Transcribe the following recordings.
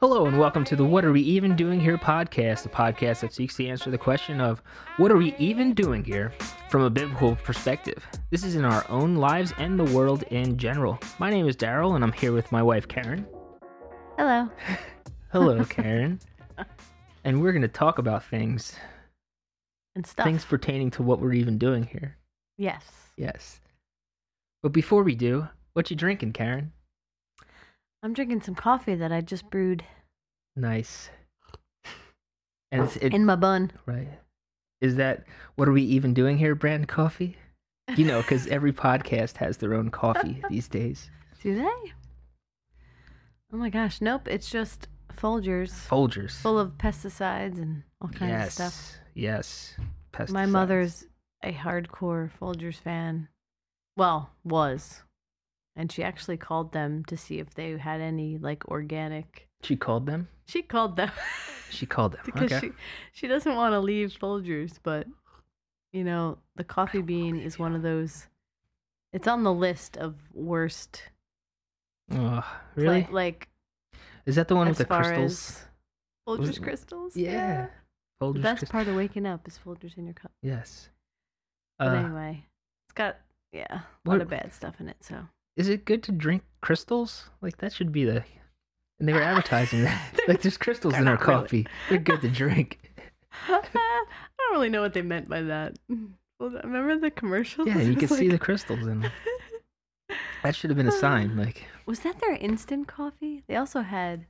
Hello, and welcome to the What Are We Even Doing Here podcast, a podcast that seeks to answer the question of what are we even doing here from a biblical perspective. This is in our own lives and the world in general. My name is Daryl, and I'm here with my wife, Karen. Hello. Hello, Karen. and we're going to talk about things, And stuff. things pertaining to what we're even doing here. Yes. Yes. But before we do, what you drinking, Karen? I'm drinking some coffee that I just brewed Nice. And it's it, in my bun. right. Is that what are we even doing here? Brand coffee? You know, because every podcast has their own coffee these days. Do they? Oh my gosh. Nope. It's just Folgers Folgers. full of pesticides and all kinds yes. of stuff. Yes. My Pesticides. mother's a hardcore Folgers fan. Well, was. And she actually called them to see if they had any like organic. She called them. She called them She called them. because okay. she she doesn't want to leave Folgers, but you know the coffee bean is one of those. It's on the list of worst. Oh, really? like Is that the one with the crystals? Folgers crystals. Yeah. The Folgers. best crystals. part of waking up is Folgers in your cup. Yes. But Uh, anyway, it's got yeah a what- lot of bad stuff in it. So is it good to drink crystals? Like that should be the. And they were advertising that. Like there's crystals in our not really. coffee. They're good to drink. I don't really know what they meant by that. Well, remember the commercials? Yeah, you can was see the crystals in them. That should have been a sign, like Was that their instant coffee? They also had,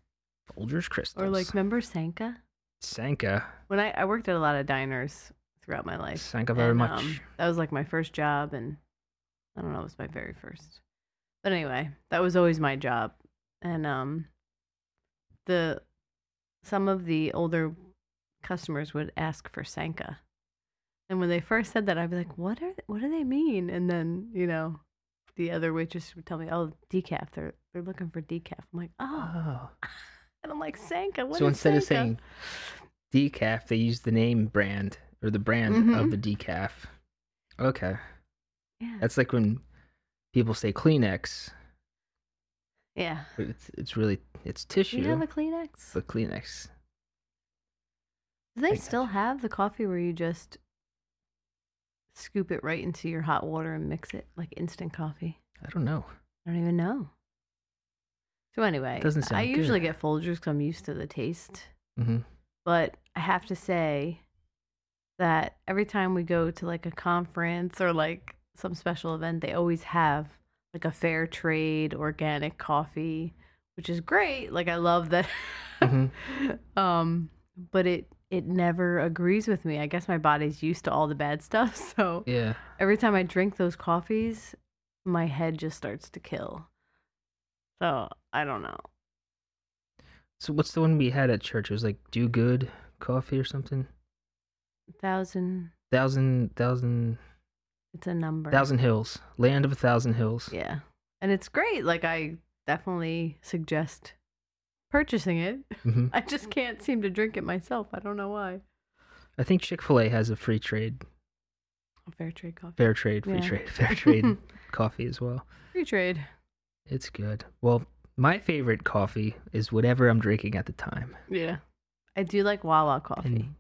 Folgers crystals. or like, remember Sanka? Sanka. When I, I worked at a lot of diners throughout my life. Sanka very and, much. um, that was like my first job, and I don't know, it was my very first. But anyway, that was always my job, and um, the some of the older customers would ask for Sanka, and when they first said that, I'd be like, "What are what do they mean?" And then you know, the other waitress would tell me, "Oh, decaf. They're they're looking for decaf." I'm like, "Oh," oh. and I'm like, "Sanka." What so instead of saying decaf, they use the name brand or the brand of Mhm. the decaf. Okay. yeah, That's like when people say Kleenex. yeah. but It's it's really it's Do tissue. you have a Kleenex? The Kleenex. Do they I still have the coffee where you just scoop it right into your hot water and mix it like instant coffee? I don't know. I don't even know. So anyway, Doesn't I sound usually get Folgers because I'm used to the taste. hmm But I have to say that every time we go to like a conference or like some special event, they always have like a fair trade organic coffee, which is great. Like I love that. Mhm. um, but it it never agrees with me. I guess my body's used to all the bad stuff, so Yeah. every time I drink those coffees, my head just starts to kill. So I don't know. So what's the one we had at church? It was like Do Good Coffee or something. Thousand, Thousand thousand it's a number. thousand hills. Land of a thousand hills. Yeah. And it's great. Like I definitely suggest purchasing it. hmm I just can't seem to drink it myself. I don't know why. I think Chick Fil A has a free trade, Fair trade coffee. fair trade, free Yeah. trade, fair trade coffee as well. Free trade. It's good. Well, my favorite coffee is whatever I'm drinking at the time. Yeah. I do like Wawa coffee. And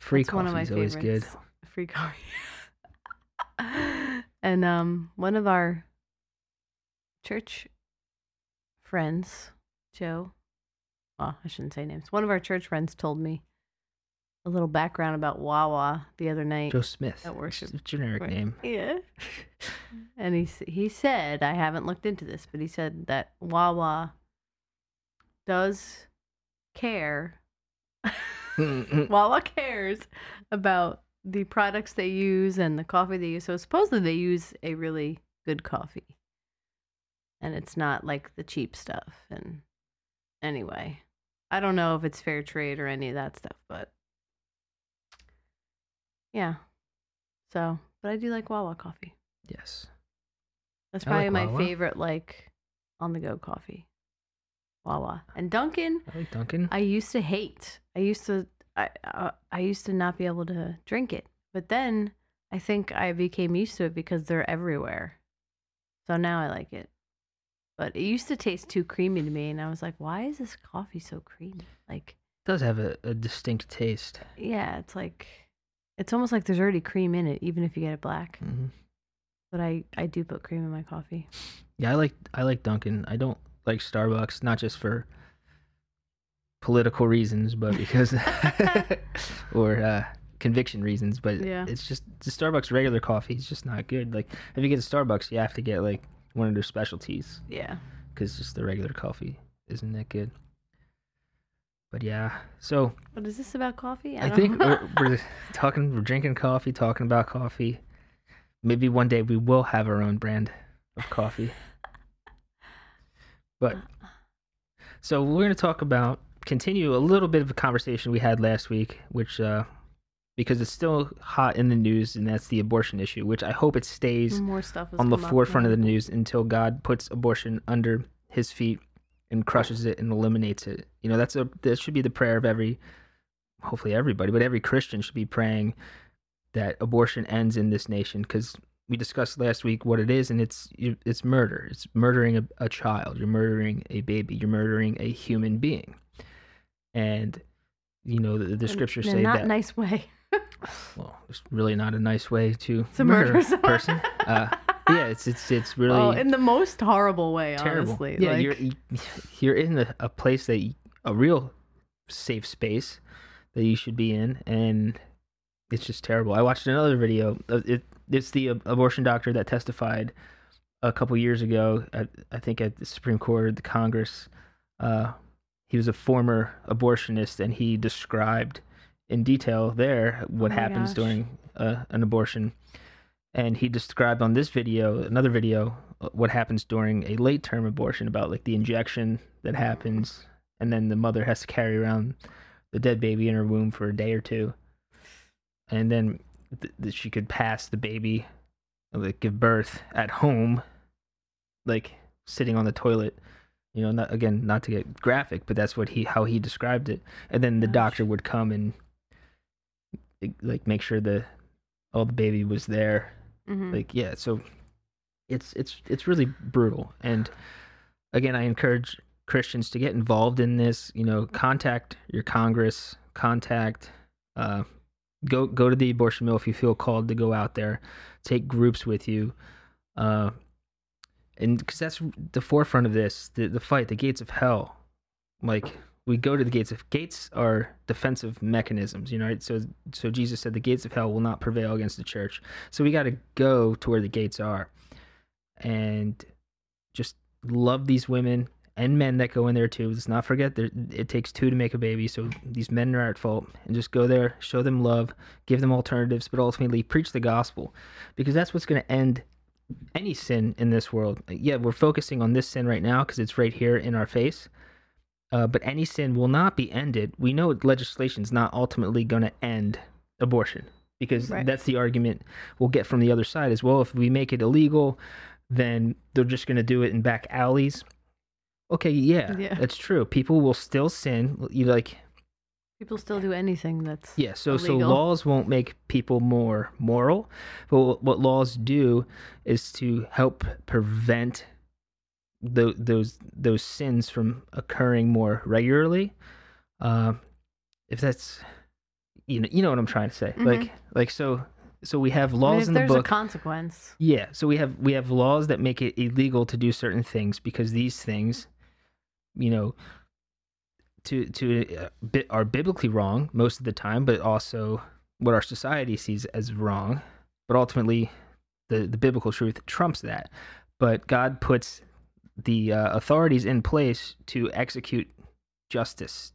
free coffee one of my is always good. Free coffee. and um, one of our church friends, Joe. Well, I shouldn't say names. One of our church friends told me a little background about Wawa the other night. Joe Smith. At worship. It's a generic Right. name. Yeah. And he he said, I haven't looked into this, but he said that Wawa does care. Wawa cares about the products they use and the coffee they use. So supposedly they use a really good coffee. And it's not like the cheap stuff. And anyway, I don't know if it's fair trade or any of that stuff, but yeah. So, but I do like Wawa coffee. yes. That's I probably like my Wawa. favorite, like on the go coffee. Wawa and Dunkin'. I like Dunkin'. I used to hate. I used to. I uh, I used to not be able to drink it, but then I think I became used to it because they're everywhere. So now I like it. but it used to taste too creamy to me, and I was like, why is this coffee so creamy? Like, It does have a, a distinct taste. yeah, it's like it's almost like there's already cream in it, even if you get it black. hmm But I I do put cream in my coffee. Yeah, I like I like Dunkin'. I don't like Starbucks, not just for political reasons, but because or uh, conviction reasons. But Yeah. it's just the Starbucks regular coffee is just not good. Like if you get a Starbucks, you have to get like one of their specialties Yeah. because just the regular coffee isn't that good. But yeah, so What is this about coffee? I, don't think we're, we're talking, we're drinking coffee, talking about coffee. Maybe one day we will have our own brand of coffee. But so we're going to talk about continue a little bit of a conversation we had last week, which uh, because it's still hot in the news, and that's the abortion issue, which I hope it stays more stuff on the forefront of the news until God puts abortion under his feet and crushes it and eliminates it. You know, that's a that should be the prayer of every hopefully everybody, but every Christian should be praying that abortion ends in this nation cuz we discussed last week what it is and it's it's murder. It's murdering a, a child, you're murdering a baby, you're murdering a human being. And you know, the, the In- scriptures in say a not that nice way. well, it's really not a nice way to To murder, murder someone. person. Uh, yeah, it's it's it's really oh, in the most horrible way, terrible. honestly. Yeah, like, you're you're in a, a place that you, a real safe space that you should be in, and it's just terrible. I watched another video. It it's the abortion doctor that testified a couple years ago. At, I think at the Supreme Court, the Congress. Uh, he was a former abortionist, and he described in detail there what Oh happens gosh. during uh, an abortion. And he described on this video, another video, what happens during a late term abortion about like the injection that happens, and then the mother has to carry around the dead baby in her womb for a day or two, and then th- th- she could pass the baby, like give birth at home, like sitting on the toilet. You know, not again, not to get graphic, but that's what he how he described it. And then the Gosh. doctor would come and like make sure the all the baby was there mhm. like yeah so it's it's it's really brutal and again i encourage christians to get involved in this you know contact your congress contact uh go go to the abortion mill if you feel called to go out there take groups with you uh and because that's the forefront of this the, the fight the gates of hell like we go to the gates of gates are defensive mechanisms you know right so so jesus said the gates of hell will not prevail against the church so we got to go to where the gates are and just love these women and men that go in there too. Let's not forget that it takes two to make a baby. So these men are at fault. And just go there, show them love, give them alternatives, but ultimately preach the gospel because that's what's going to end any sin in this world. Yeah, we're focusing on this sin right now because it's right here in our face. Uh, but any sin will not be ended. We know legislation is not ultimately going to end abortion because Right. that's the argument we'll get from the other side as well. If we make it illegal, then they're just going to do it in back alleys. Okay, yeah, Yeah. that's true. People will still sin. You like, People still do anything that's yeah. So so laws won't make people more moral, but what- what laws do is to help prevent tho- those those sins from occurring more regularly. Um, if that's you know you know what I'm trying to say. Like like so so we have I mean, laws if in the there's book. a consequence. Yeah, so we have we have laws that make it illegal to do certain things because these things, you know, to to uh, are biblically wrong most of the time, but also what our society sees as wrong. But ultimately, the the biblical truth trumps that. But God puts the uh, authorities in place to execute justice.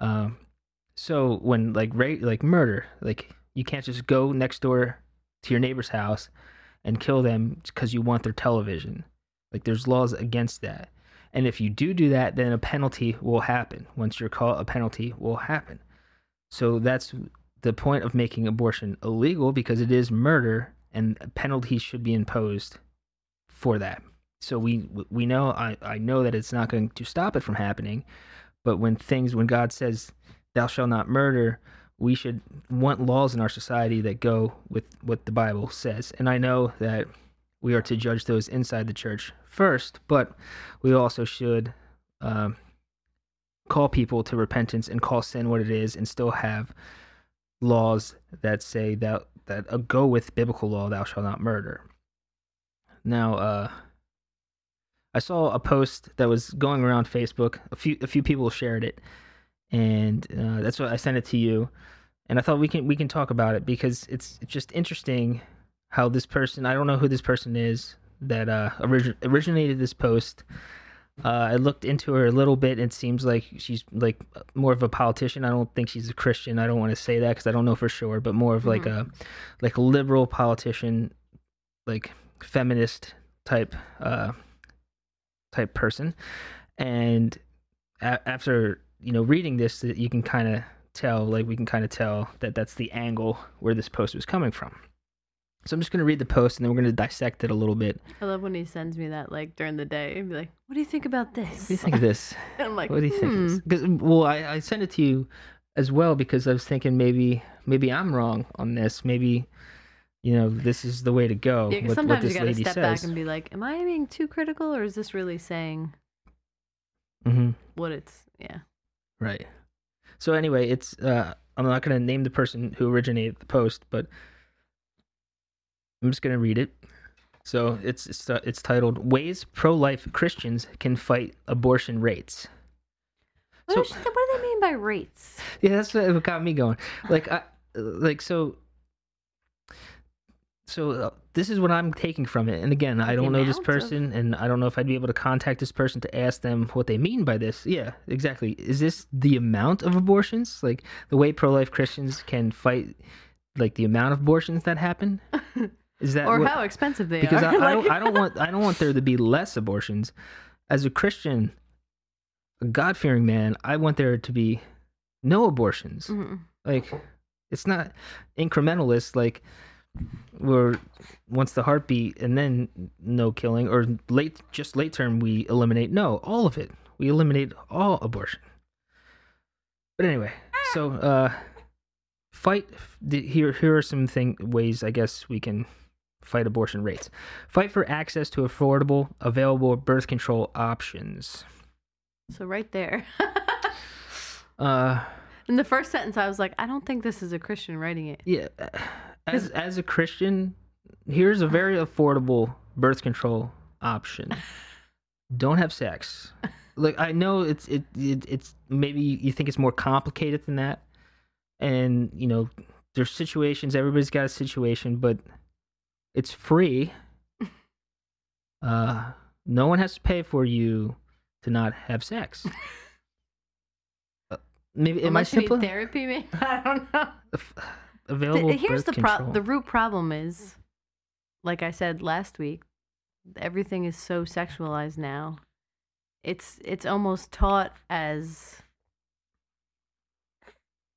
Um, so when like rape, like murder, like you can't just go next door to your neighbor's house and kill them because you want their television. Like there's laws against that. And if you do do that, then a penalty will happen. Once you're caught, a penalty will happen. So that's the point of making abortion illegal because it is murder and penalties should be imposed for that. So we we know I, I know that it's not going to stop it from happening, but when things when God says thou shalt not murder, we should want laws in our society that go with what the Bible says. And I know that we are to judge those inside the church first, but we also should um, call people to repentance and call sin what it is, and still have laws that say that that uh, go with biblical law, "Thou shalt not murder." Now, uh, I saw a post that was going around Facebook. A few a few people shared it, and uh, that's why I sent it to you. And I thought we can we can talk about it because it's just interesting how this person I don't know who this person is that uh, orig- originated this post. Uh, I looked into her a little bit. And it seems like she's like more of a politician. I don't think she's a Christian. I don't want to say that because I don't know for sure, but more of like Mhm. a like a liberal politician, like feminist type uh, type person. And a- after you know reading this, that you can kind of tell, like we can kind of tell that that's the angle where this post was coming from. So I'm just going to read the post and then we're going to dissect it a little bit. I love when he sends me that like during the day and be like, "What do you think about this?" What do you think of this? And I'm like, What do you think? "Hmm." of this? Because well, I, I sent it to you as well because I was thinking maybe maybe I'm wrong on this. Maybe you know this is the way to go. Yeah, with sometimes you gotta step says. back and be like, "Am I being too critical, or is this really saying hmm what it's?" Yeah. Right. So anyway, it's uh, I'm not going to name the person who originated the post, but I'm just going to read it. So it's it's, uh, it's titled "Ways Pro-Life Christians Can Fight Abortion Rates." What, So- what do they mean by rates? Yeah, that's what got me going. Like, I, like so. So uh, this is what I'm taking from it, and again, I don't know this amount of- person, and I don't know if I'd be able to contact this person to ask them what they mean by this. Yeah, exactly. Is this the amount of abortions, like the way pro-life Christians can fight, like the amount of abortions that happen? Is that or what, how expensive they because are? I, I don't I don't want I don't want there to be less abortions. As a Christian, a God fearing man, I want there to be no abortions. Mhm. Like it's not incrementalist like we're once the heartbeat and then no killing or late just late term we eliminate no all of it we eliminate all abortion but anyway so uh fight the, here here are some thing ways i guess we can fight abortion rates fight for access to affordable available birth control options So right there. uh In the first sentence, I was like, I don't think this is a Christian writing it. Yeah, as as a Christian, here's a very affordable birth control option. Don't have sex. Like I know it's it, it it's maybe you think it's more complicated than that, and you know there's situations. Everybody's got a situation, but it's free. Uh, no one has to pay for you to not have sex. Uh, Maybe am I Unless you need simple? therapy, maybe I don't know. Available. The- here's the pro- the root problem is, like I said last week, everything is so sexualized now. It's it's almost taught as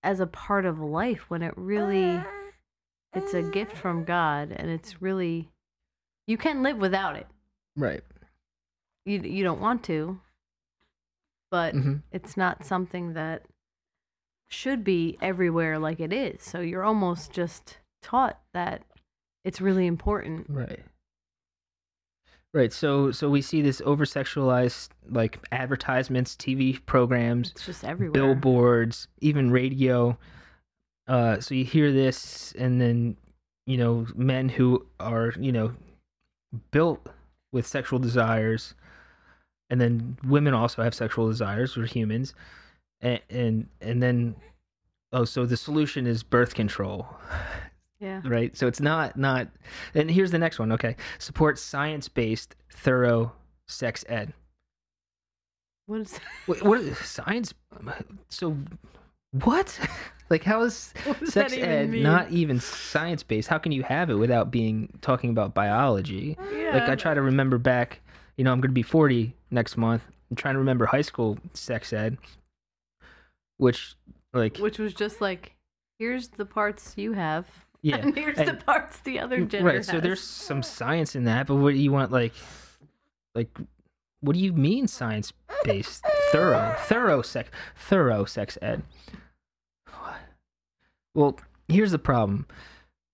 as a part of life when it really it's a gift from God and it's really you can live without it. right. You you don't want to, but hmm it's not something that should be everywhere like it is. So you're almost just taught that it's really important. Right. Right. So so we see this over sexualized like advertisements, TV programs, It's just everywhere. billboards, even radio. Uh so you hear this and then you know men who are, you know, built with sexual desires and then women also have sexual desires, we're humans. And and and then oh so the solution is birth control. Yeah. right so it's not not and here's the next one okay support science-based thorough sex ed What is Wait, what is science so what? Like how is sex ed mean? not even science-based? How can you have it without being talking about biology? Yeah. like i try to remember back you know i'm gonna be 40 next month. I'm trying to remember high school sex ed which like which was just like here's the parts you have. yeah. And here's the parts the other gender right so there's some science in that but what do you want like like what do you mean science based thorough thorough sex thorough sex ed. Well here's the problem.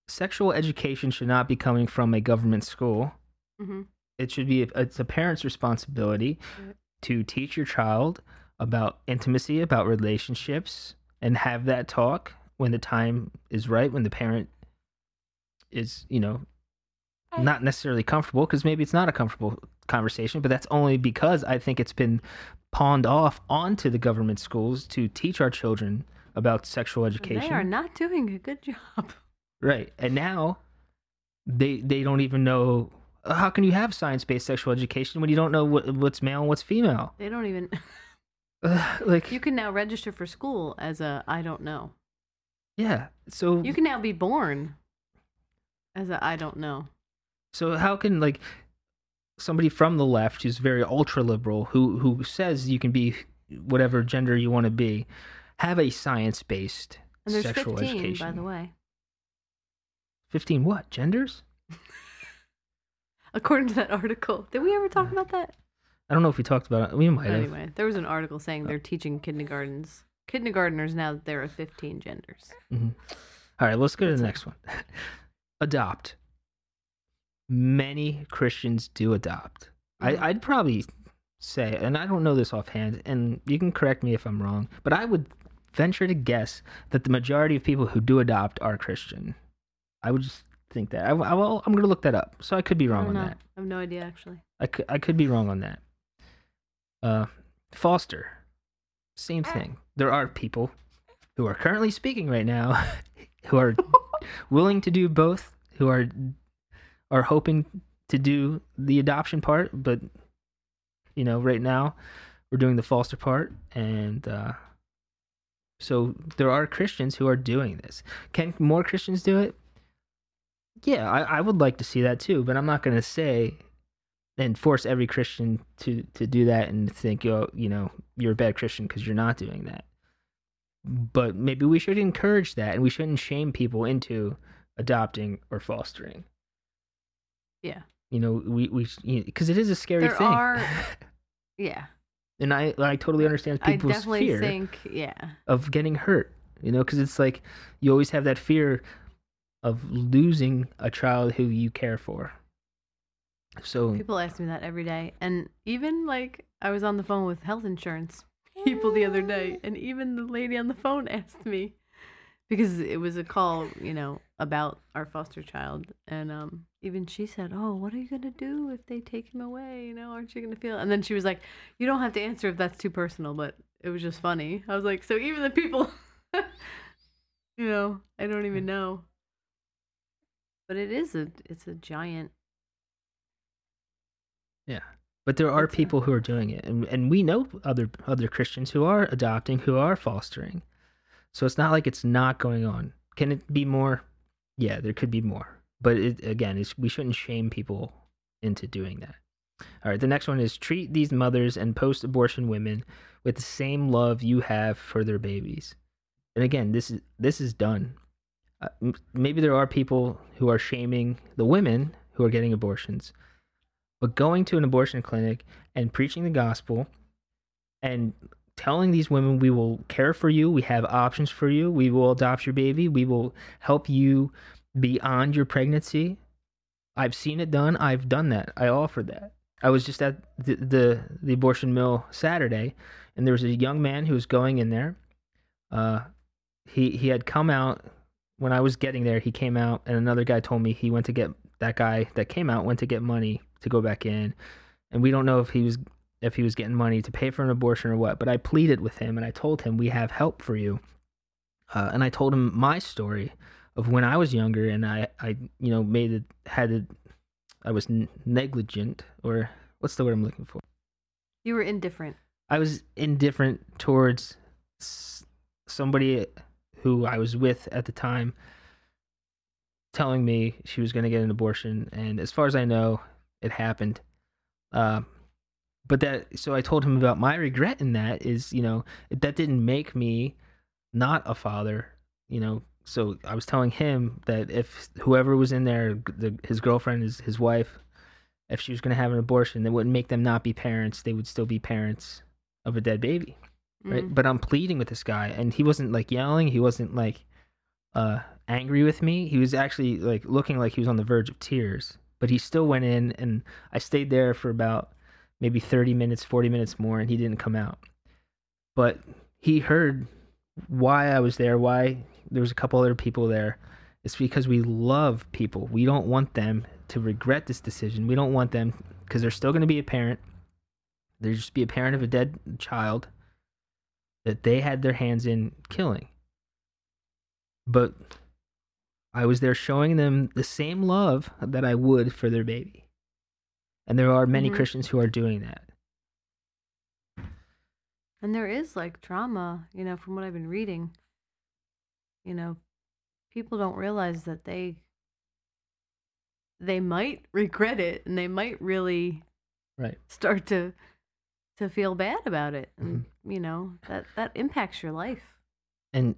Sexual education should not be coming from a government school. Mm-hmm. It should be it's a parent's responsibility to teach your child about intimacy, about relationships, and have that talk when the time is right, when the parent is, you know, not necessarily comfortable because maybe it's not a comfortable conversation, but that's only because I think it's been pawned off onto the government schools to teach our children about sexual education. They are not doing a good job. Right. And now they they don't even know oh, how can you have science-based sexual education when you don't know what, what's male and what's female? They don't even. Like You can now register for school as a I don't know. yeah. So You can now be born as a I don't know. so how can like somebody from the left who's very ultra liberal who who says you can be whatever gender you want to be have a science-based there's sexual 15, education? by the way. 15 what? Genders? According to that article. Did we ever talk about that? I don't know if we talked about it. We might have. Anyway, there was an article saying they're teaching kindergartens. Kindergartners now that there are 15 genders. Mhm. All right, let's go to the That's next one. adopt. Many Christians do adopt. Mhm. I, I'd probably say, and I don't know this offhand, and you can correct me if I'm wrong, but I would venture to guess that the majority of people who do adopt are Christian. I would just think that. I, I, well, I'm going to look that up, so I could be wrong on know. that. I have no idea actually. I could, I could be wrong on that. Uh, foster, same thing. There are people who are currently speaking right now who are willing to do both, who are are hoping to do the adoption part, but you know, right now we're doing the foster part, and uh, so there are Christians who are doing this. Can more Christians do it? Yeah, I, I would like to see that too, but I'm not going to say and force every Christian to to do that and think oh you know you're a bad Christian because you're not doing that. But maybe we should encourage that, and we shouldn't shame people into adopting or fostering. Yeah. You know, we we because it is a scary There thing. are- Yeah. and I I totally understand I people's definitely fear think yeah. of getting hurt. You know, because it's like you always have that fear of losing a child who you care for. So People ask me that every day. And even like I was on the phone with health insurance people the other day and even the lady on the phone asked me because it was a call, you know, about our foster child and um even she said, "Oh, what are you going to do if they take him away? You know, aren't you going to feel?" And then she was like, "You don't have to answer if that's too personal, but it was just funny." I was like, "So even the people you know, I don't even know." But it is a it's a giant Yeah, but there are people who are doing it, and and we know other other Christians who are adopting, who are fostering. So it's not like it's not going on. Can it be more? Yeah, there could be more, but it, again, we shouldn't shame people into doing that. All right, the next one is treat these mothers and post-abortion women with the same love you have for their babies. And again, this is this is done. Uh, m- maybe there are people who are shaming the women who are getting abortions but going to an abortion clinic and preaching the gospel and telling these women we will care for you. We have options for you. We will adopt your baby. We will help you beyond your pregnancy. I've seen it done. I've done that. I offered that. I was just at the the, the abortion mill saturday and there was a young man who was going in there. Uh he he had come out. When i was getting there he came out and another guy told me he went to get that guy that came out went to get money to go back in. And we don't know if he was if he was getting money to pay for an abortion or what but i pleaded with him and i told him we have help for you. Uh, and i told him my story of when i was younger and i i you know made it had it i was negligent or what's the word i'm looking for? You were indifferent. I was indifferent towards s- somebody who I was with at the time telling me she was going to get an abortion. And as far as I know it happened. Uh, but that so I told him about my regret in that is you know that didn't make me not a father you know. So I was telling him that if whoever was in there the, his girlfriend his, his wife if she was going to have an abortion that wouldn't make them not be parents. They would still be parents of a dead baby right? Mm. but i'm pleading with this guy and he wasn't like yelling. He wasn't like uh angry with me. He was actually like looking like he was on the verge of tears but he still went in, and I stayed there for about maybe 30 minutes, 40 minutes more, and he didn't come out. But he heard why I was there, why there was a couple other people there. It's because we love people. We don't want them to regret this decision. We don't want them because they're still going to be a parent. They're just be a parent of a dead child that they had their hands in killing. But I was there showing them the same love that I would for their baby. And there are many Mhm. Christians who are doing that. And there is like trauma, you know, from what I've been reading. You know, people don't realize that they they might regret it and they might really Right. start to to feel bad about it. And you know, that that impacts your life. and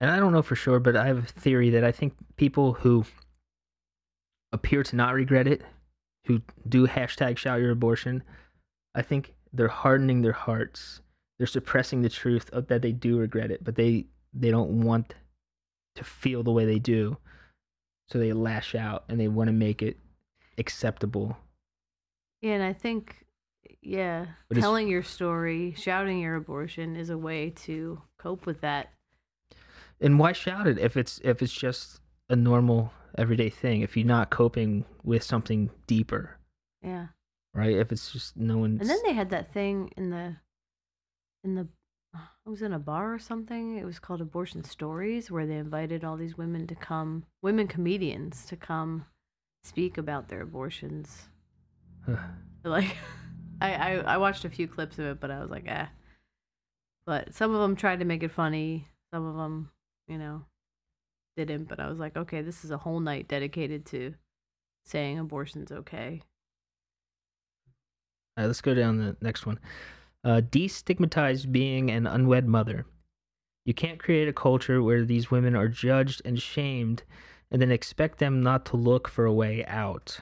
and I don't know for sure, but I have a theory that I think people who appear to not regret it, who do hashtag shout your abortion, I think they're hardening their hearts. They're suppressing the truth of that they do regret it, but they they don't want to feel the way they do, so they lash out and they want to make it acceptable. Yeah, and I think yeah, But telling your story, shouting your abortion is a way to cope with that. And why shout it if it's if it's just a normal everyday thing? If you're not coping with something deeper, Yeah. right? If it's just no one's And then they had that thing in the in the it was in a bar or something. It was called Abortion Stories where they invited all these women to come, women comedians to come speak about their abortions. Like I, I I watched a few clips of it, but I was like, eh. But some of them tried to make it funny. Some of them, you know, didn't. But I was like, okay, this is a whole night dedicated to saying abortion's okay. All right, let's go down the next one. Uh, destigmatize being an unwed mother. You can't create a culture where these women are judged and shamed and then expect them not to look for a way out.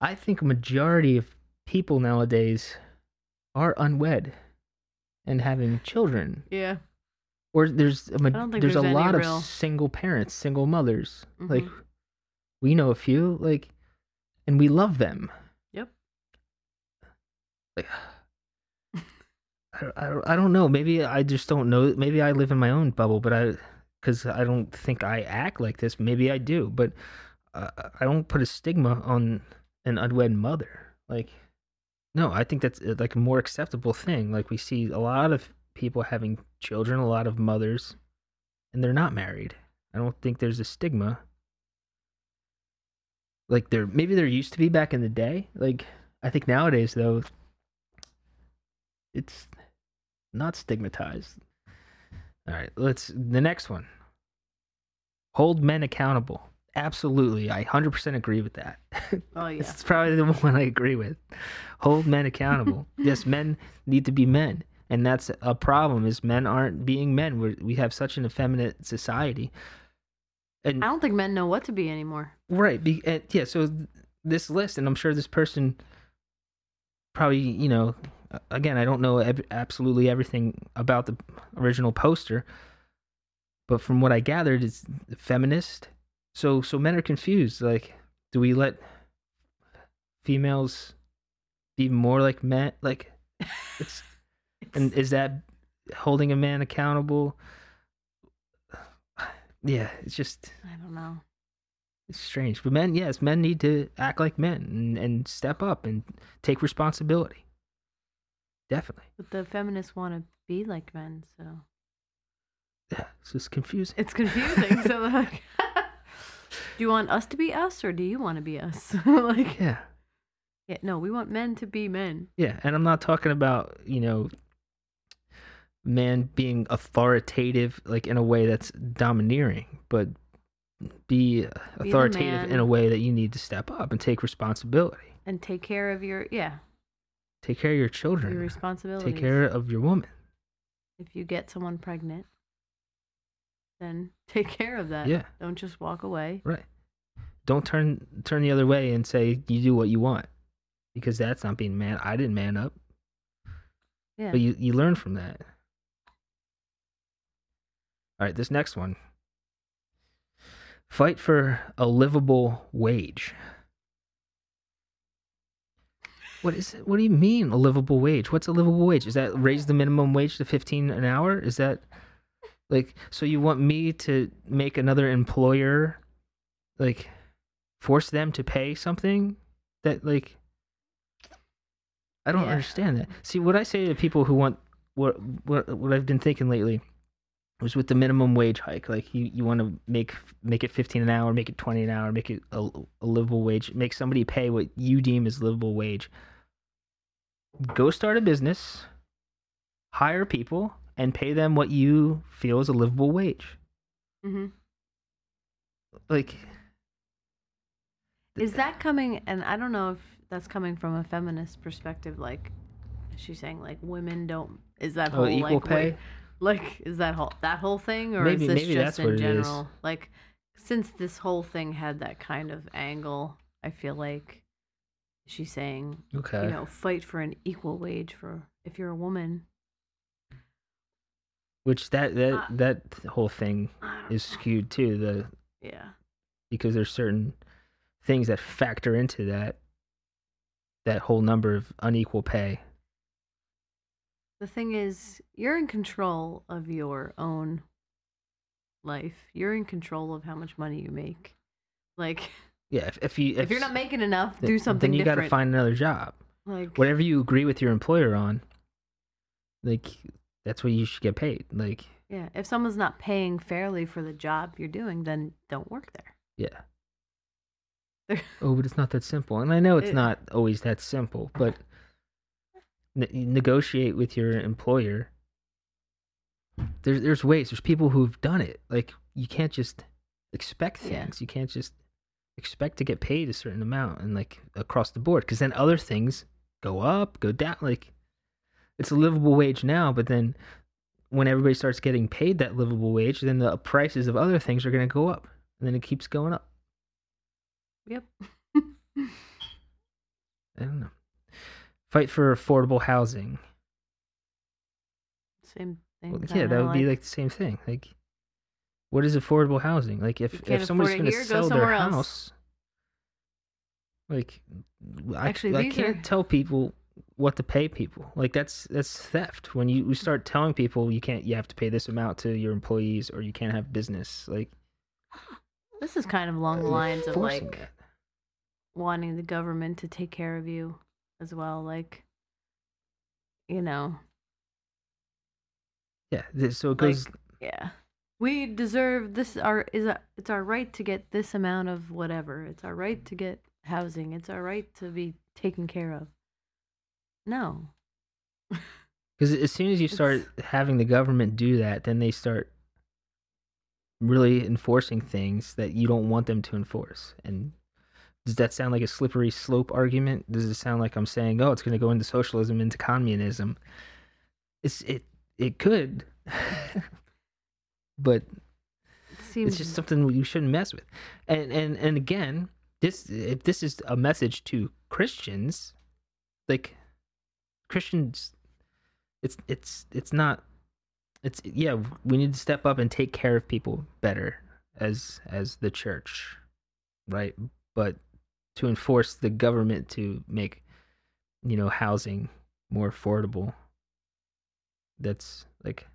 I think a majority of people nowadays are unwed and having children. Yeah. Or there's a, there's, there's a lot real- of single parents, single mothers. Like Mhm. we know a few, like, and we love them. Yep. Like, I, don't- I, don't- I don't know. Maybe I just don't know. Maybe I live in my own bubble, but I, because I don't think I act like this. Maybe I do, but uh, I don't put a stigma on an unwed mother. Like, no, I think that's uh, like a more acceptable thing. Like we see a lot of people having children, a lot of mothers, and they're not married. I don't think there's a stigma. Like there, maybe there used to be back in the day. Like I think nowadays though, it's not stigmatized. All right, let's the next one. Hold men accountable. Absolutely, I 100% agree with that. Oh yeah. It's probably the one I agree with. Hold men accountable. yes, men need to be men, and that's a problem. Is men aren't being men. We're, we have such an effeminate society, and I don't think men know what to be anymore. right, be, and, yeah. So th- this list, and I'm sure this person probably, you know, again, I don't know absolutely everything about the original poster, but from what I gathered, it's feminist. So so men are confused. Like, do we let females be more like men? Like, it's and is that holding a man accountable? Yeah, it's just I don't know. it's strange. But men, yes, men need to act like men and, and step up and take responsibility. Definitely. But the feminists want to be like men, so Yeah, it's just confusing. it's confusing. so like, do you want us to be us, or do you want to be us? like, Yeah. yeah, no, we want men to be men. Yeah, and I'm not talking about, you know, man being authoritative like in a way that's domineering, but be the authoritative in a way that you need to step up and take responsibility. and take care of your yeah Take care of your children. your responsibility Take care of your woman. If you get someone pregnant, then take care of that. Yeah. Don't just walk away. Right. Don't turn turn the other way and say you do what you want. Because that's not being man. I didn't man up. Yeah. But you, you learn from that. All right, this next one. Fight for a livable wage. What is it? What do you mean a livable wage? What's a livable wage? Is that raise the minimum wage to 15 an hour? Is that like so you want me to make another employer like force them to pay something that like I don't Yeah. understand that. See, what I say to people who want what what what I've been thinking lately was with the minimum wage hike. Like you, you want to make make it fifteen an hour, make it twenty an hour, make it a, a livable wage, make somebody pay what you deem as livable wage. Go start a business, hire people, and pay them what you feel is a livable wage. hmm Like Is that coming? And I don't know if that's coming from a feminist perspective. Like, she's saying like women don't? Is that oh, whole equal like pay? wait, like is that whole that whole thing, or Maybe- is this just in general? Like, since this whole thing had that kind of angle, I feel like she's saying Okay. you know fight for an equal wage for if you're a woman. Which that that Uh, that whole thing is skewed too. The yeah. because there's certain things that factor into that that whole number of unequal pay. The thing is, you're in control of your own life. You're in control of how much money you make. Like, Yeah, if, if you if, you're not making enough, do something then you got to find another job. like, Whatever you agree with your employer on, like that's what you should get paid. Like, yeah, if someone's not paying fairly for the job you're doing, then don't work there. yeah. oh, but it's not that simple, and I know it's It- not always that simple, but negotiate with your employer. There's there's ways. There's people who've done it. Like you can't just expect Yeah. things. You can't just expect to get paid a certain amount and like across the board because then other things go up, go down. Like it's a livable wage now, but then when everybody starts getting paid that livable wage, then the prices of other things are going to go up, and then it keeps going up. Yep. I don't know. Fight for affordable housing. Same thing. Well, yeah, that would be like the same thing. Like, what is affordable housing? Like, if if somebody's going to here, go sell their else. house, like, Actually, I these can't are- tell people what to pay people. Like, that's that's theft. When you, you start telling people you can't, you have to pay this amount to your employees, or you can't have business. Like, This is kind of along the lines of like that. wanting the government to take care of you as well. Like, you know, yeah. So it like, yeah, we deserve this. Our is a, it's our right to get this amount of whatever. It's our right to get housing. It's our right to be taken care of. No, Because as soon as you start It's- having the government do that, then they start really enforcing things that you don't want them to enforce. And does that sound like a slippery slope argument? Does it sound like I'm saying, oh, it's going to go into socialism, into communism? It's it it could, but it seems it's just something you shouldn't mess with. And and and again, this if this is a message to Christians, like Christians, it's it's it's not. It's yeah, we need to step up and take care of people better as as the church, right? But to enforce the government to make, you know, housing more affordable. That's like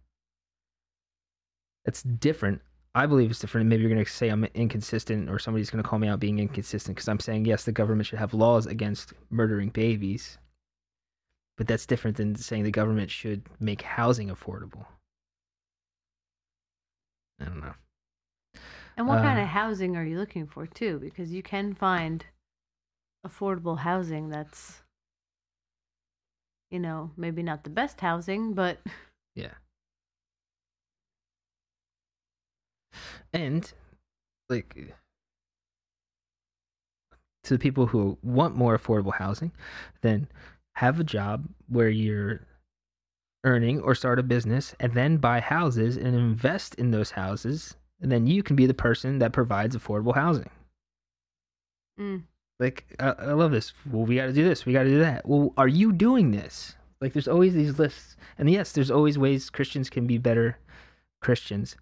it's different I believe it's different. Maybe you're going to say I'm inconsistent, or somebody's going to call me out being inconsistent because I'm saying yes, the government should have laws against murdering babies, but that's different than saying the government should make housing affordable. I don't know. And what kind of um, housing are you looking for too? Because you can find affordable housing that's, you know, maybe not the best housing, but Yeah. And like to the people who want more affordable housing, then have a job where you're earning or start a business and then buy houses and invest in those houses and then you can be the person that provides affordable housing. mm, Like I, I love this. Well, we got to do this. We got to do that. Well, are you doing this? Like, there's always these lists, and yes, there's always ways Christians can be better Christians.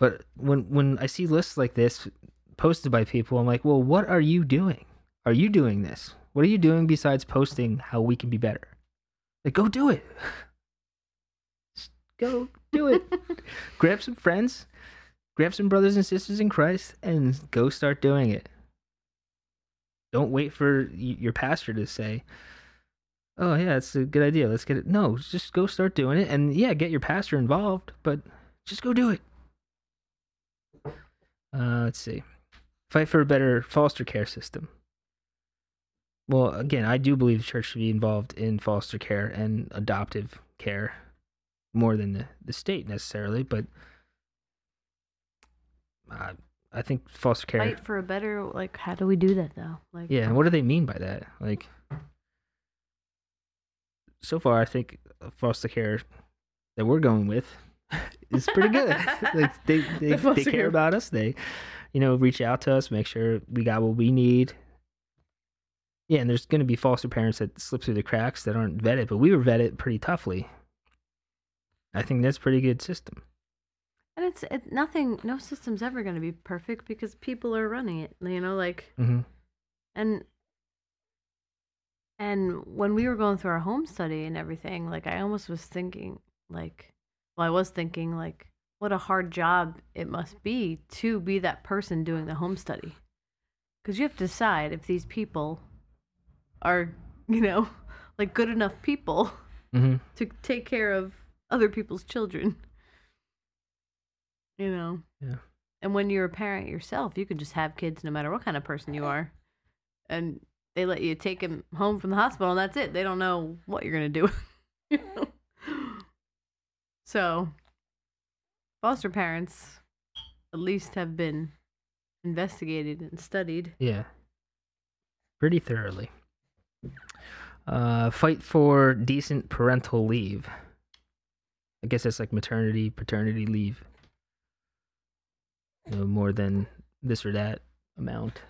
But when when I see lists like this, posted by people. I'm like, well, what are you doing? Are you doing this? What are you doing besides posting how we can be better? Like, go do it. Just go do it. grab some friends, grab some brothers and sisters in Christ, and go start doing it. Don't wait for your pastor to say, "Oh yeah, it's a good idea. Let's get it." No, just go start doing it, and yeah, get your pastor involved, but just go do it. Uh, let's see. Fight for a better foster care system. Well, again, I do believe the church should be involved in foster care and adoptive care more than the, the state necessarily, but uh, I think foster care. Fight for a better like how do we do that though? Like Yeah, what do they mean by that? Like, so far, I think foster care that we're going with is pretty good. like they they, The they care care. about us. They, you know, reach out to us, make sure we got what we need. Yeah, and there's going to be foster parents that slip through the cracks that aren't vetted, but we were vetted pretty toughly. I think that's a pretty good system. And it's it, nothing. No system's ever going to be perfect because people are running it. You know, like hmm and and when we were going through our home study and everything, like I almost was thinking, like, well, I was thinking, like, what a hard job it must be to be that person doing the home study, because you have to decide if these people are, you know, like good enough people hmm to take care of other people's children. You know? Yeah. And when you're a parent yourself, you can just have kids no matter what kind of person you are. And they let you take them home from the hospital and that's it. They don't know what you're going to do. You know? so, foster parents at least have been investigated and studied. Yeah. Pretty thoroughly. Uh, fight for decent parental leave. I guess that's like maternity, paternity leave. You know, more than this or that amount.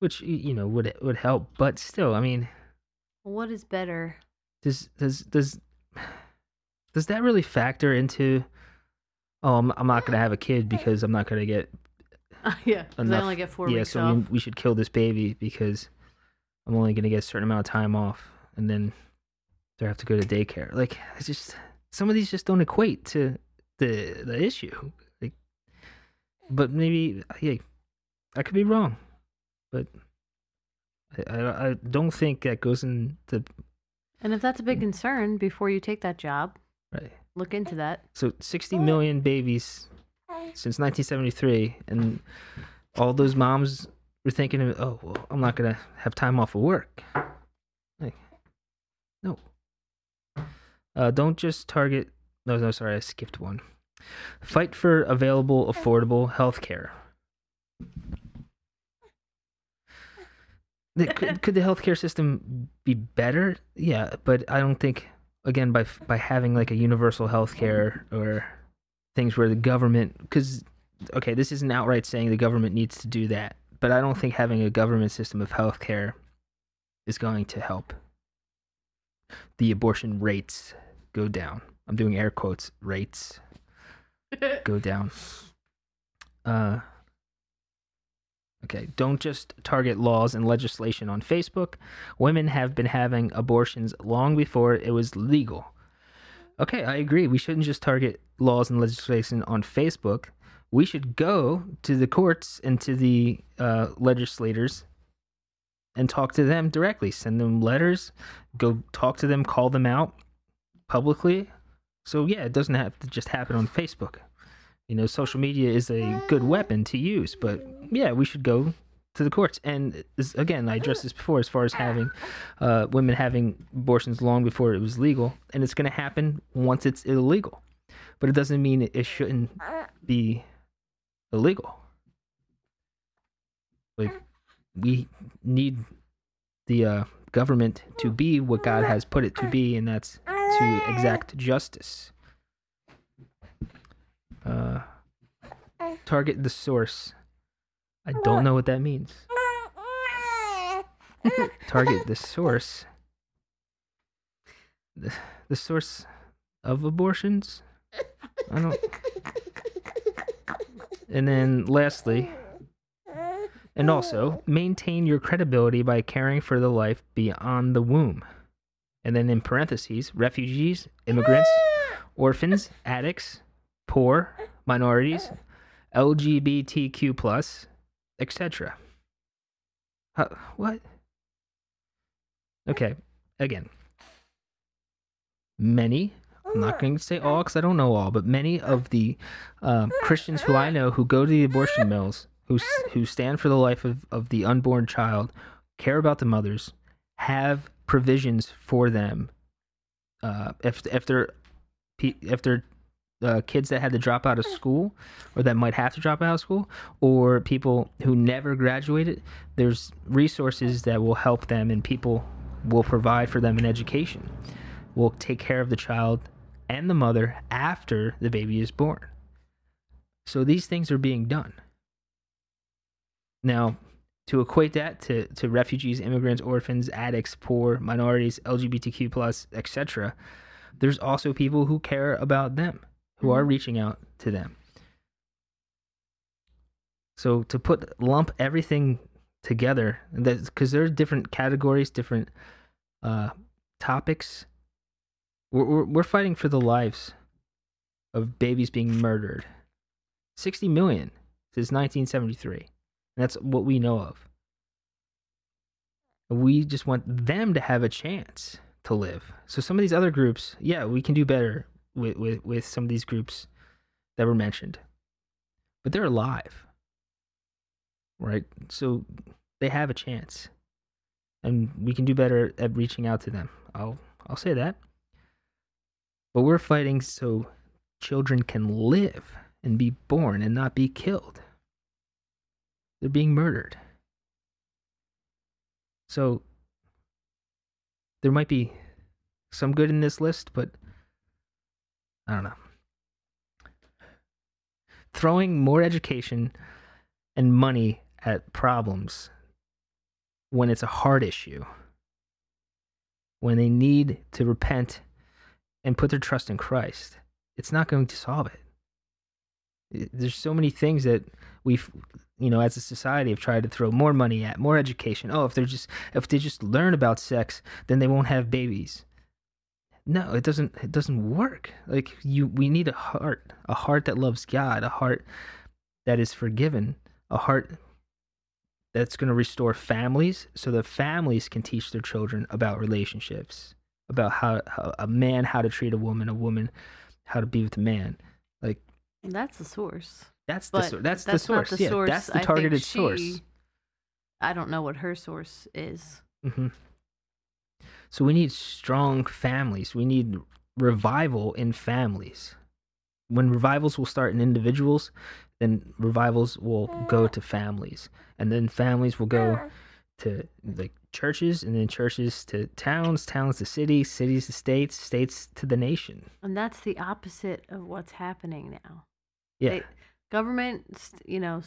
Which you know would would help, but still, I mean, What is better? does does does does that really factor into? Oh, I'm I'm not gonna have a kid because I'm not gonna get yeah, because I Enough- only get four yeah, weeks so off. we, we should kill this baby because I'm only going to get a certain amount of time off, and then they have to go to daycare. Like, it's just some of these just don't equate to the the issue. Like, but maybe yeah, I could be wrong, but I I, I don't think that goes into And if that's a big concern before you take that job, right. look into that. So 60 million babies since 1973, and all those moms were thinking, "Oh, well, I'm not gonna have time off of work." Like, no. Uh, don't just target. No, no, sorry, I skipped one. Fight for available, affordable health care. Could, could the healthcare system be better? Yeah, but I don't think again by by having like a universal healthcare or things where the government because okay this isn't outright saying the government needs to do that but i don't think having a government system of healthcare is going to help the abortion rates go down i'm doing air quotes rates go down uh Okay, don't just target laws and legislation on Facebook. Women have been having abortions long before it was legal. Okay, I agree. We shouldn't just target laws and legislation on Facebook. We should go to the courts and to the uh, legislators and talk to them directly. Send them letters, go talk to them, call them out publicly. So, yeah, it doesn't have to just happen on Facebook. You know, social media is a good weapon to use, but yeah, we should go to the courts. And again, I addressed this before as far as having uh, women having abortions long before it was legal, and it's going to happen once it's illegal. But it doesn't mean it shouldn't be illegal. Like, we need the uh, government to be what God has put it to be, and that's to exact justice. Uh, target the source. I don't know what that means. Target the source. The, the source of abortions? I don't. And then lastly, and also maintain your credibility by caring for the life beyond the womb. And then in parentheses, refugees, immigrants, orphans, addicts, poor, minorities, LGBTQ plus, etc. Uh, what? Okay, again. Many, I'm not going to say all because I don't know all, but many of the uh, Christians who I know who go to the abortion mills, who who stand for the life of, of the unborn child, care about the mothers, have provisions for them. Uh, if if they're if they're uh, kids that had to drop out of school or that might have to drop out of school or people who never graduated there's resources that will help them and people will provide for them an education will take care of the child and the mother after the baby is born so these things are being done now to equate that to, to refugees immigrants orphans addicts poor minorities lgbtq plus etc there's also people who care about them who are mm-hmm. reaching out to them. So to put lump everything together, because there are different categories, different uh, topics. We're, we're we're fighting for the lives of babies being murdered. Sixty million since 1973. And that's what we know of. We just want them to have a chance to live. So some of these other groups, yeah, we can do better with, with, with some of these groups that were mentioned. But they're alive. Right? So they have a chance. And we can do better at reaching out to them. I'll I'll say that. But we're fighting so children can live and be born and not be killed. They're being murdered. So there might be some good in this list, but I don't know. Throwing more education and money at problems when it's a hard issue, when they need to repent and put their trust in Christ, it's not going to solve it. There's so many things that we've, you know, as a society have tried to throw more money at, more education. Oh, if they're just, if they just learn about sex, then they won't have babies. No it doesn't it doesn't work. Like you we need a heart a heart that loves god a heart that is forgiven a heart that's going to restore families so the families can teach their children about relationships about how, how a man how to treat a woman a woman how to be with a man that's the source that's the that's, that's the source the yeah source. that's the targeted she, source i don't know what her source is mm-hmm. So we need strong families. We need revival in families. When revivals will start in individuals, then revivals will go to families. And then families will go to like churches and then churches to towns, towns to cities, cities to states, states to the nation. And that's the opposite of what's happening now. Yeah. They, government, you know,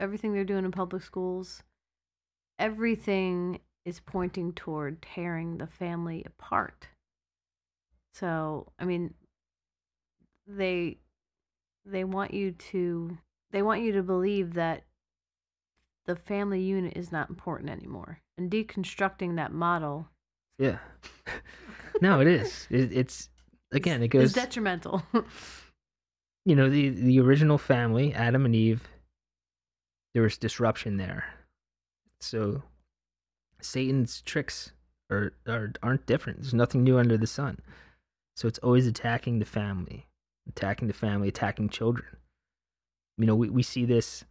everything they're doing in public schools, everything is pointing toward tearing the family apart. So, I mean, they they want you to they want you to believe that the family unit is not important anymore and deconstructing that model yeah no it is it, it's again it goes it's detrimental you know the the original family adam and eve there was disruption there so Satan's tricks are, are aren't different. There's nothing new under the sun. So it's always attacking the family, attacking the family, attacking children. You know, we, we see this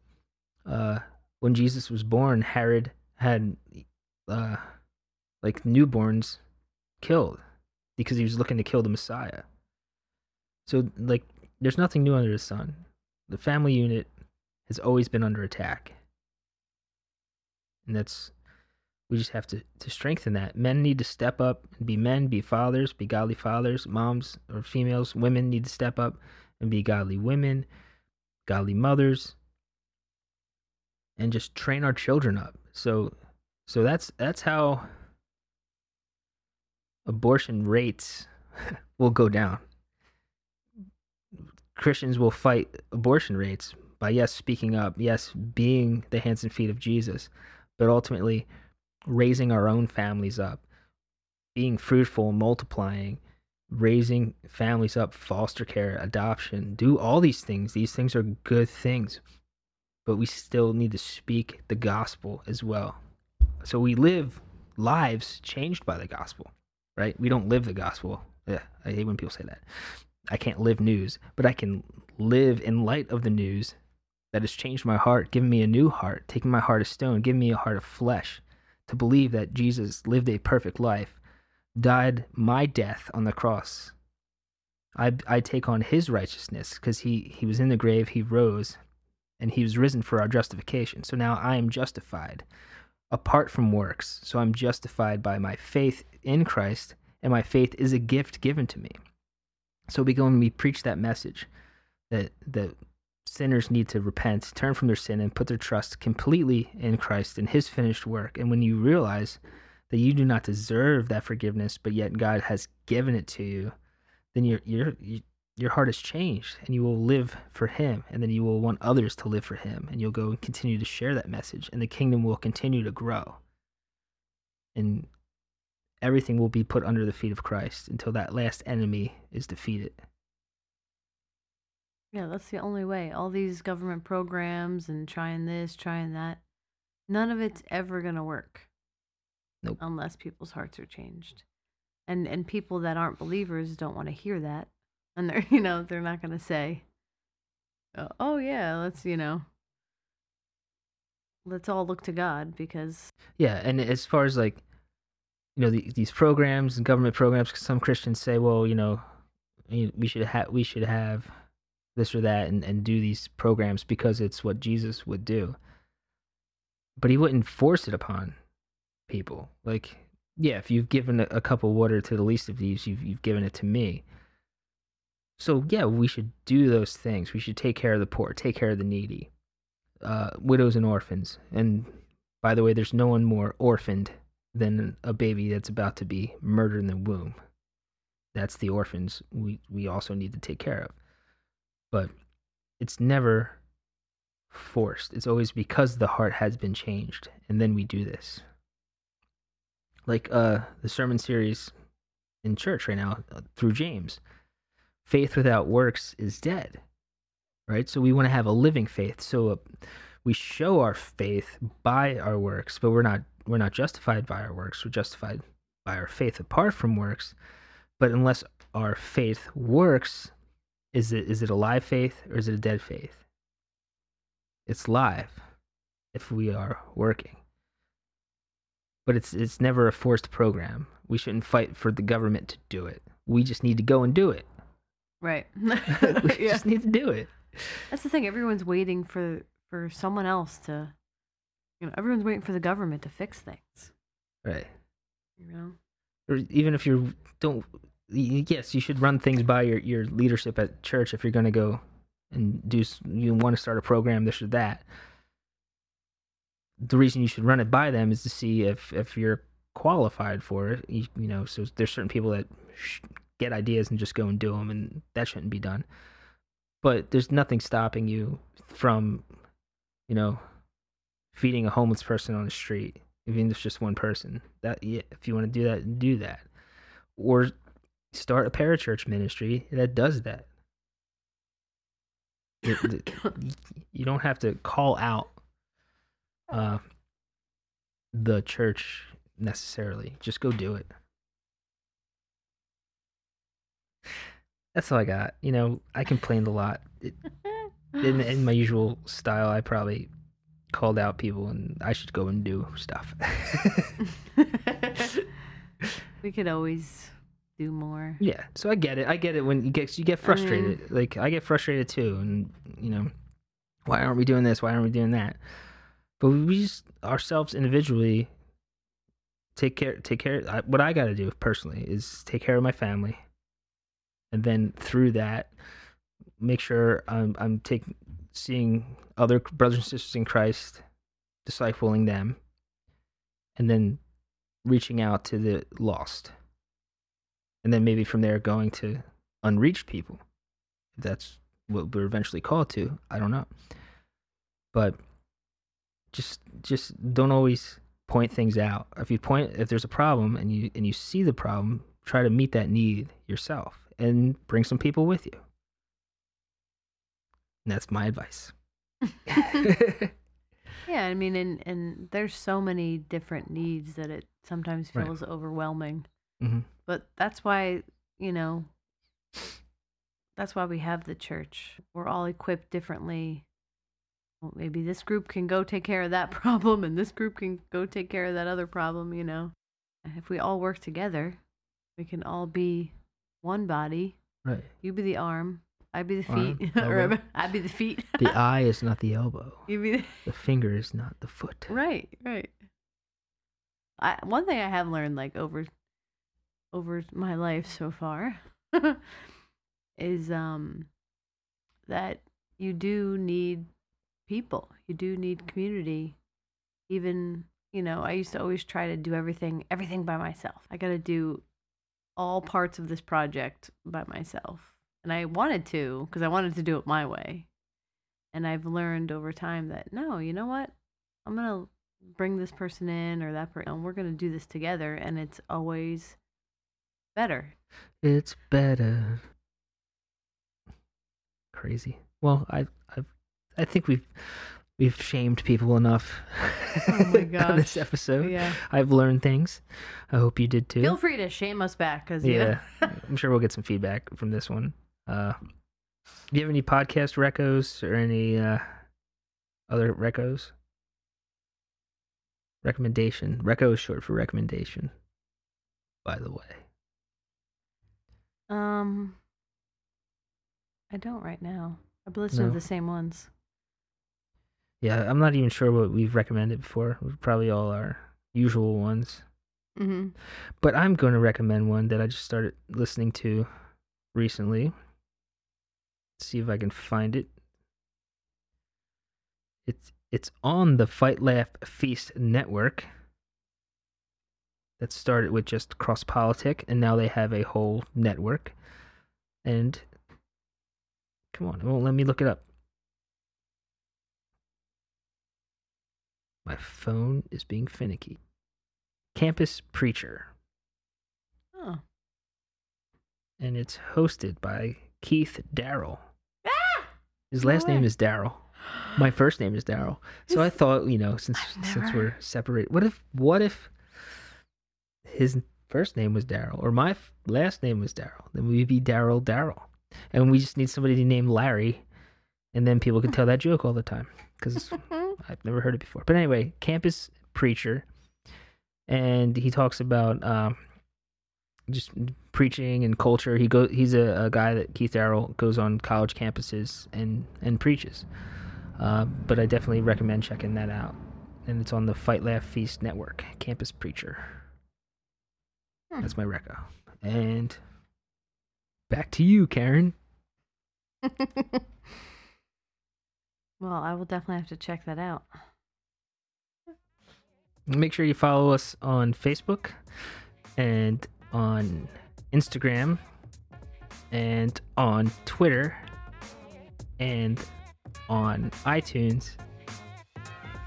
uh, when Jesus was born. Herod had uh, like newborns killed because he was looking to kill the Messiah. So like, there's nothing new under the sun. The family unit has always been under attack, and that's we just have to, to strengthen that. Men need to step up and be men, be fathers, be godly fathers. Moms or females, women need to step up and be godly women, godly mothers, and just train our children up. So so that's that's how abortion rates will go down. Christians will fight abortion rates by yes speaking up, yes being the hands and feet of Jesus, but ultimately raising our own families up, being fruitful, multiplying, raising families up, foster care, adoption, do all these things. These things are good things, but we still need to speak the gospel as well. So we live lives changed by the gospel, right? We don't live the gospel. Yeah, I hate when people say that. I can't live news, but I can live in light of the news that has changed my heart, given me a new heart, taking my heart of stone, giving me a heart of flesh, to believe that Jesus lived a perfect life, died my death on the cross. I, I take on his righteousness because he, he was in the grave, he rose, and he was risen for our justification. So now I am justified apart from works. So I'm justified by my faith in Christ, and my faith is a gift given to me. So we go and we preach that message that that sinners need to repent, turn from their sin, and put their trust completely in Christ and His finished work. And when you realize that you do not deserve that forgiveness, but yet God has given it to you, then your your your heart has changed, and you will live for Him, and then you will want others to live for Him, and you'll go and continue to share that message, and the kingdom will continue to grow. And everything will be put under the feet of Christ until that last enemy is defeated. Yeah, that's the only way. All these government programs and trying this, trying that, none of it's ever going to work. Nope. Unless people's hearts are changed. And and people that aren't believers don't want to hear that. And they're, you know, they're not going to say, oh, "Oh yeah, let's, you know, let's all look to God because Yeah, and as far as like you know the, these programs and government programs some Christians say, well, you know, we should have we should have this or that and, and do these programs because it's what Jesus would do. But he wouldn't force it upon people. Like, yeah, if you've given a, a cup of water to the least of these, you've, you've given it to me. So, yeah, we should do those things. We should take care of the poor, take care of the needy, uh, widows and orphans. And by the way, there's no one more orphaned than a baby that's about to be murdered in the womb. That's the orphans we, we also need to take care of but it's never forced. It's always because the heart has been changed, and then we do this. Like uh, the sermon series in church right now uh, through James, faith without works is dead. Right, so we want to have a living faith. So uh, we show our faith by our works, but we're not we're not justified by our works. We're justified by our faith apart from works. But unless our faith works, is it is it a live faith or is it a dead faith? It's live if we are working. But it's it's never a forced program. We shouldn't fight for the government to do it. We just need to go and do it. Right. we yeah. just need to do it. That's the thing. Everyone's waiting for for someone else to you know, everyone's waiting for the government to fix things. Right. You know? Or even if you don't yes, you should run things by your, your leadership at church if you're going to go and do you want to start a program this or that. The reason you should run it by them is to see if if you're qualified for it. You, you know, so there's certain people that get ideas and just go and do them, and that shouldn't be done. But there's nothing stopping you from, you know, feeding a homeless person on the street, even if it's just one person. That yeah, if you want to do that, do that. Or start a parachurch ministry that does that. It, it, you don't have to call out uh, the church necessarily. Just go do it. That's all I got. You know, I complained a lot. It, in, in my usual style, I probably called out people, and I should go and do stuff. we could always do more. Yeah, so I get it. I get it when you get you get frustrated. I mean, like I get frustrated too, and you know, why aren't we doing this? Why aren't we doing that? But we just ourselves individually take care. Take care. I, what I got to do personally is take care of my family, and then through that, make sure I'm I'm taking seeing other brothers and sisters in Christ, discipling them, and then reaching out to the lost and then maybe from there going to unreached people. If that's what we're eventually called to. I don't know. but just just don't always point things out. If you point if there's a problem and you and you see the problem, try to meet that need yourself and bring some people with you. And that's my advice. Yeah, I mean, and and there's so many different needs that it sometimes Right. feels overwhelming. Mhm. But that's why you know, that's why we have the church. We're all equipped differently. Well, maybe this group can go take care of that problem, and this group can go take care of that other problem. You know, if we all work together, we can all be one body. Right. You be the arm, I be the feet, or elbow. I be the feet. The eye is not the elbow. you be the The finger is not the foot. Right, right. I one thing I have learned like over over my life so far is um that you do need people. You do need community. Even, you know, I used to always try to do everything everything by myself. I got to do all parts of this project by myself. And I wanted to because I wanted to do it my way. And I've learned over time that no, you know what? I'm going to bring this person in or that person and we're going to do this together and it's always better. It's better. Crazy. Well, I I I think we've we've shamed people enough Oh my on this episode. Yeah. I've learned things. I hope you did too. Feel free to shame us back cuz yeah, I'm sure we'll get some feedback from this one. Uh, do you have any podcast recos or any uh, other recos? Recommendation. Reco is short for recommendation. By the way. Um I don't right now. I've listened No. to the same ones. Yeah, I'm not even sure what we've recommended before. Probably all our usual ones. Mhm. But I'm going to recommend one that I just started listening to recently. See if I can find it. It's it's on the Fight Laugh Feast network. That started with just Cross Politic, and now they have a whole network. And come on, it won't let me look it up. My phone is being finicky. Campus Preacher, Oh. and it's hosted by Keith Darrell. Ah! His No last name is Darrell. My first name is Daryl. So I thought, you know, since I've since we're separated, what if what if his first name was Daryl or my f- last name was Daryl? Then we'd be Daryl Daryl, and we just need somebody named Larry, and then people can tell that joke all the time because I've never heard it before. But anyway, campus preacher, and he talks about um, just preaching and culture. He go he's a, a guy that Keith Darrell goes on college campuses and and preaches. Uh, but I definitely recommend checking that out. And it's on the Fight Laugh Feast network. Campus Preacher. Hmm. That's my reco. And back to you, Karen. well, I will definitely have to check that out. Make sure you follow us on Facebook and on Instagram and on Twitter and on iTunes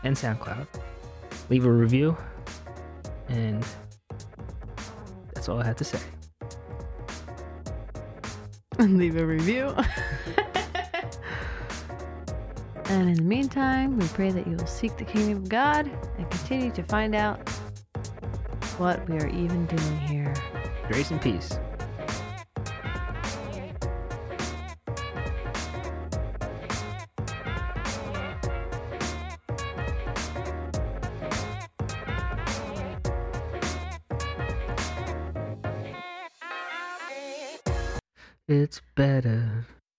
and SoundCloud. Leave a review, and that's all I have to say. leave a review. and in the meantime, we pray that you will seek the kingdom of God and continue to find out what we are even doing here. Grace and peace. It's better